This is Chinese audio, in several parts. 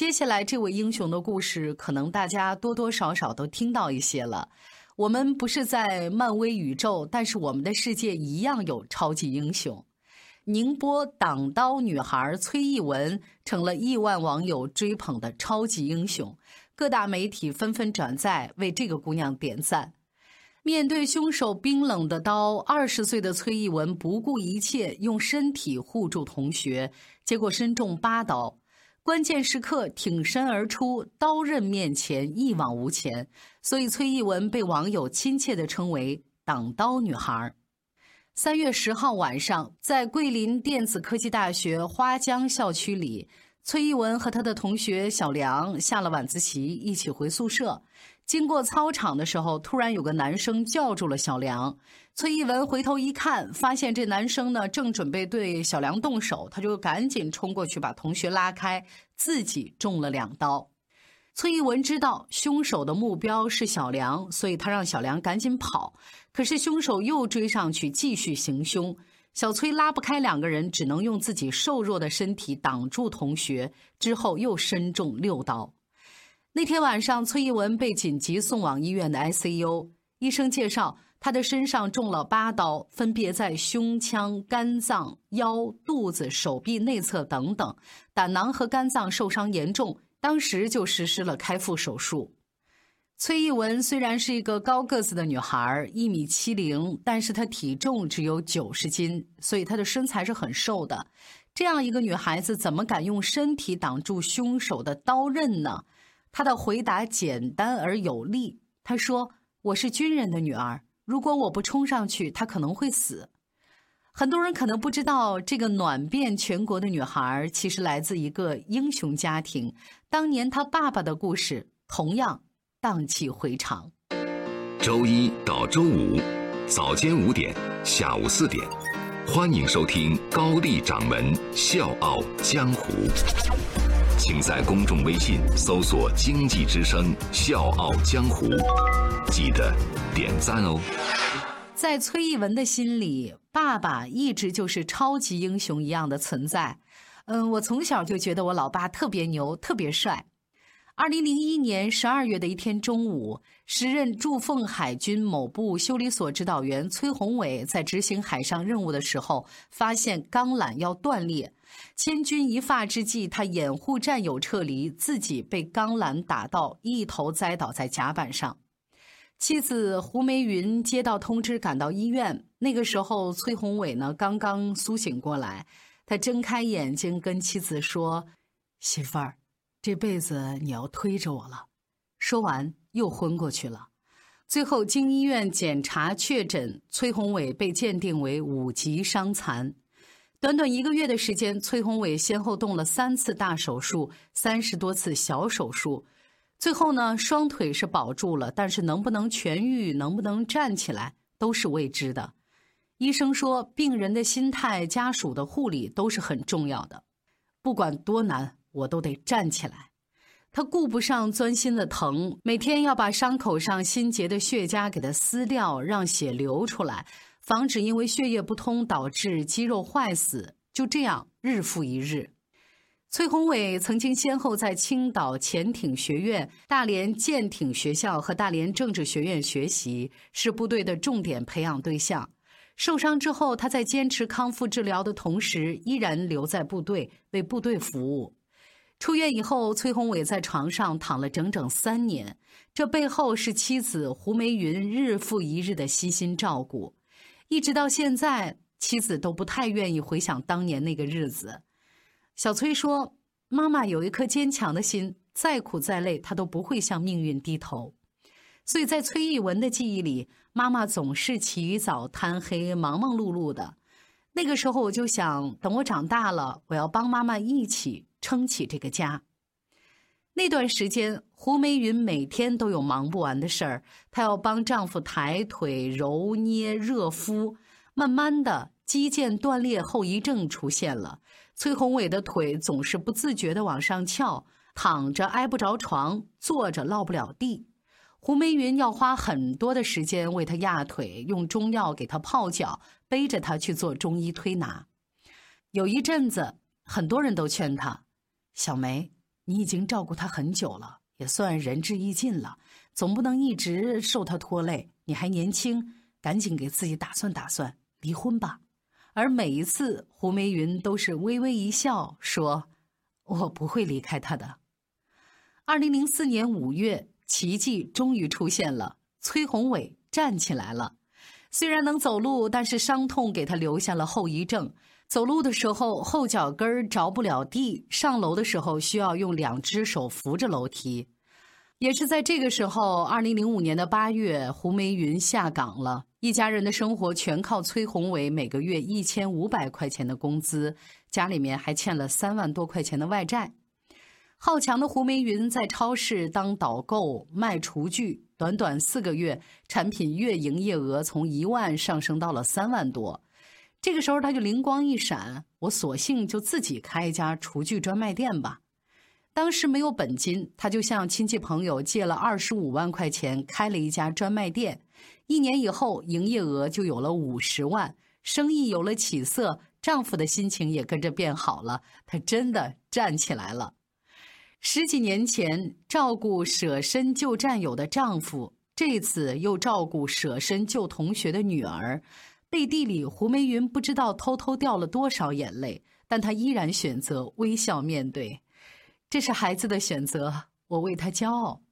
接下来这位英雄的故事，可能大家多多少少都听到一些了。我们不是在漫威宇宙，但是我们的世界一样有超级英雄。宁波挡刀女孩崔艺文成了亿万网友追捧的超级英雄，各大媒体纷纷转载为这个姑娘点赞。面对凶手冰冷的刀，二十岁的崔艺文不顾一切，用身体护住同学，结果身中八刀。关键时刻挺身而出，刀刃面前一往无前，所以崔艺文被网友亲切地称为“挡刀女孩”。三月十号晚上，在桂林电子科技大学花江校区里，崔艺文和他的同学小梁下了晚自习，一起回宿舍。经过操场的时候，突然有个男生叫住了小梁。崔一文回头一看，发现这男生呢正准备对小梁动手，他就赶紧冲过去把同学拉开，自己中了两刀。崔一文知道凶手的目标是小梁，所以他让小梁赶紧跑。可是凶手又追上去继续行凶，小崔拉不开两个人，只能用自己瘦弱的身体挡住同学，之后又身中六刀。那天晚上，崔一文被紧急送往医院的 ICU。医生介绍，他的身上中了八刀，分别在胸腔、肝脏、腰、肚子、手臂内侧等等，胆囊和肝脏受伤严重，当时就实施了开腹手术。崔一文虽然是一个高个子的女孩，一米七零，但是她体重只有九十斤，所以她的身材是很瘦的。这样一个女孩子，怎么敢用身体挡住凶手的刀刃呢？他的回答简单而有力。他说：“我是军人的女儿，如果我不冲上去，她可能会死。”很多人可能不知道，这个暖遍全国的女孩其实来自一个英雄家庭。当年她爸爸的故事同样荡气回肠。周一到周五早间五点，下午四点，欢迎收听高丽掌门笑傲江湖。请在公众微信搜索“经济之声笑傲江湖”，记得点赞哦。在崔一文的心里，爸爸一直就是超级英雄一样的存在。嗯，我从小就觉得我老爸特别牛，特别帅。二零零一年十二月的一天中午，时任驻奉海军某部修理所指导员崔宏伟在执行海上任务的时候，发现钢缆要断裂。千钧一发之际，他掩护战友撤离，自己被钢缆打到，一头栽倒在甲板上。妻子胡梅云接到通知，赶到医院。那个时候，崔宏伟呢刚刚苏醒过来，他睁开眼睛跟妻子说：“媳妇儿，这辈子你要推着我了。”说完又昏过去了。最后经医院检查确诊，崔宏伟被鉴定为五级伤残。短短一个月的时间，崔宏伟先后动了三次大手术，三十多次小手术，最后呢，双腿是保住了，但是能不能痊愈，能不能站起来，都是未知的。医生说，病人的心态、家属的护理都是很重要的，不管多难，我都得站起来。他顾不上钻心的疼，每天要把伤口上心结的血痂给它撕掉，让血流出来。防止因为血液不通导致肌肉坏死，就这样日复一日。崔宏伟曾经先后在青岛潜艇学院、大连舰艇学校和大连政治学院学习，是部队的重点培养对象。受伤之后，他在坚持康复治疗的同时，依然留在部队为部队服务。出院以后，崔宏伟在床上躺了整整三年，这背后是妻子胡梅云日复一日的悉心照顾。一直到现在，妻子都不太愿意回想当年那个日子。小崔说：“妈妈有一颗坚强的心，再苦再累，她都不会向命运低头。”所以在崔艺文的记忆里，妈妈总是起早贪黑、忙忙碌碌的。那个时候，我就想，等我长大了，我要帮妈妈一起撑起这个家。那段时间，胡梅云每天都有忙不完的事儿。她要帮丈夫抬腿、揉捏、热敷。慢慢的，肌腱断裂后遗症出现了。崔宏伟的腿总是不自觉地往上翘，躺着挨不着床，坐着落不了地。胡梅云要花很多的时间为他压腿，用中药给他泡脚，背着他去做中医推拿。有一阵子，很多人都劝他：“小梅。”你已经照顾他很久了，也算仁至义尽了，总不能一直受他拖累。你还年轻，赶紧给自己打算打算，离婚吧。”而每一次，胡梅云都是微微一笑，说：“我不会离开他的。”二零零四年五月，奇迹终于出现了，崔宏伟站起来了。虽然能走路，但是伤痛给他留下了后遗症。走路的时候后脚跟着不了地，上楼的时候需要用两只手扶着楼梯。也是在这个时候，二零零五年的八月，胡梅云下岗了。一家人的生活全靠崔宏伟每个月一千五百块钱的工资，家里面还欠了三万多块钱的外债。好强的胡梅云在超市当导购卖厨具，短短四个月，产品月营业额从一万上升到了三万多。这个时候他就灵光一闪，我索性就自己开一家厨具专卖店吧。当时没有本金，他就向亲戚朋友借了二十五万块钱，开了一家专卖店。一年以后，营业额就有了五十万，生意有了起色，丈夫的心情也跟着变好了。他真的站起来了。十几年前照顾舍身救战友的丈夫，这次又照顾舍身救同学的女儿，背地里胡梅云不知道偷偷掉了多少眼泪，但她依然选择微笑面对。这是孩子的选择，我为他骄傲。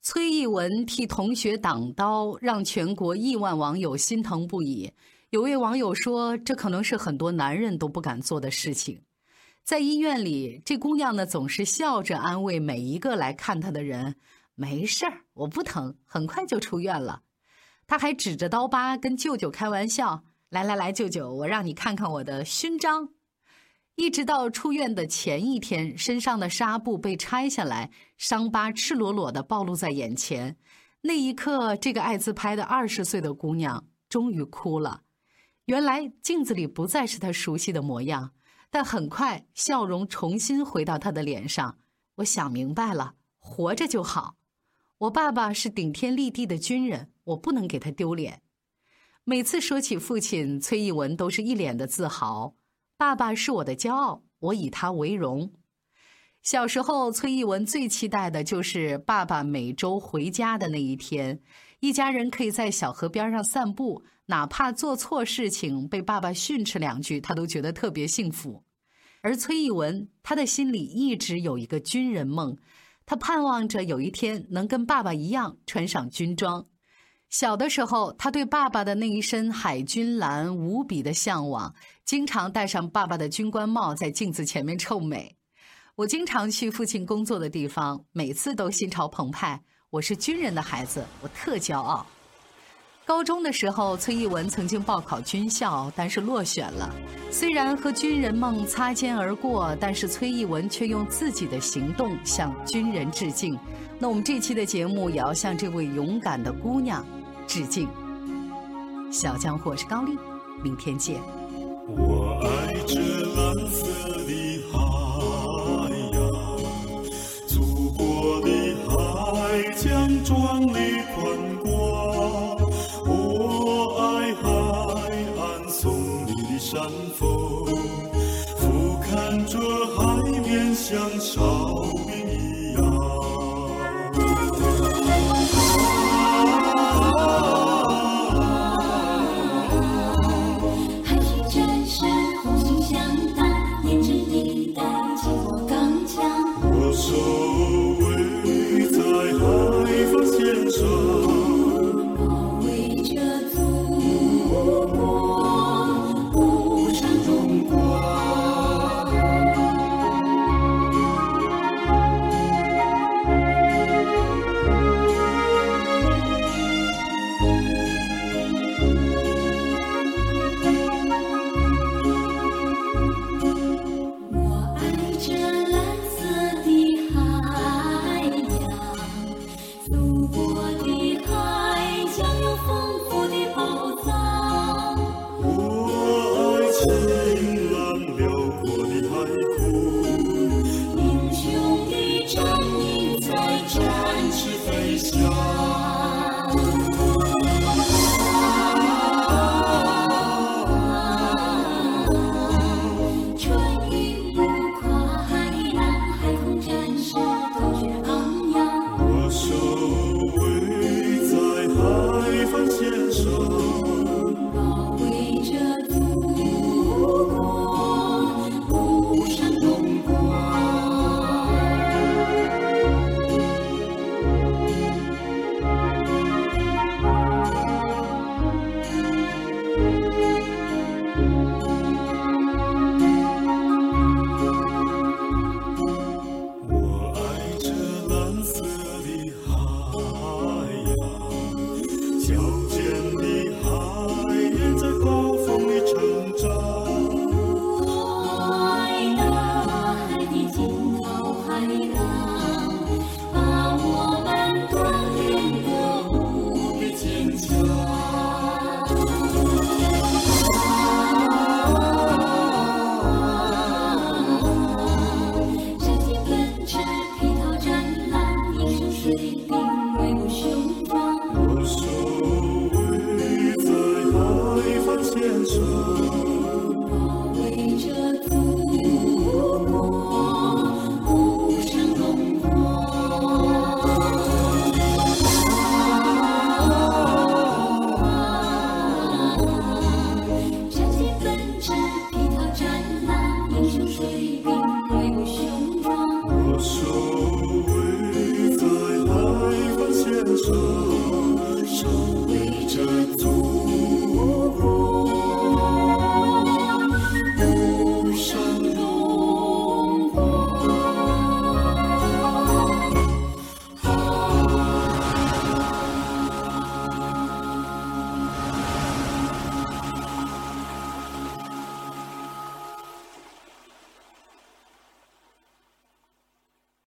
崔义文替同学挡刀，让全国亿万网友心疼不已。有位网友说：“这可能是很多男人都不敢做的事情。”在医院里，这姑娘呢总是笑着安慰每一个来看她的人：“没事儿，我不疼，很快就出院了。”他还指着刀疤跟舅舅开玩笑：“来来来，舅舅，我让你看看我的勋章。”一直到出院的前一天，身上的纱布被拆下来，伤疤赤裸裸的暴露在眼前。那一刻，这个爱自拍的二十岁的姑娘终于哭了。原来镜子里不再是她熟悉的模样，但很快笑容重新回到她的脸上。我想明白了，活着就好。我爸爸是顶天立地的军人，我不能给他丢脸。每次说起父亲，崔义文都是一脸的自豪。爸爸是我的骄傲，我以他为荣。小时候，崔义文最期待的就是爸爸每周回家的那一天，一家人可以在小河边上散步，哪怕做错事情被爸爸训斥两句，他都觉得特别幸福。而崔义文，他的心里一直有一个军人梦，他盼望着有一天能跟爸爸一样穿上军装。小的时候，他对爸爸的那一身海军蓝无比的向往，经常戴上爸爸的军官帽，在镜子前面臭美。我经常去父亲工作的地方，每次都心潮澎湃。我是军人的孩子，我特骄傲。高中的时候，崔义文曾经报考军校，但是落选了。虽然和军人梦擦肩而过，但是崔义文却用自己的行动向军人致敬。那我们这期的节目也要向这位勇敢的姑娘。致敬，小江湖是高丽，明天见。我爱这蓝色的海洋，祖国的海疆壮丽宽广。我爱海岸耸立的山峰，俯瞰着海面像哨 It's yours.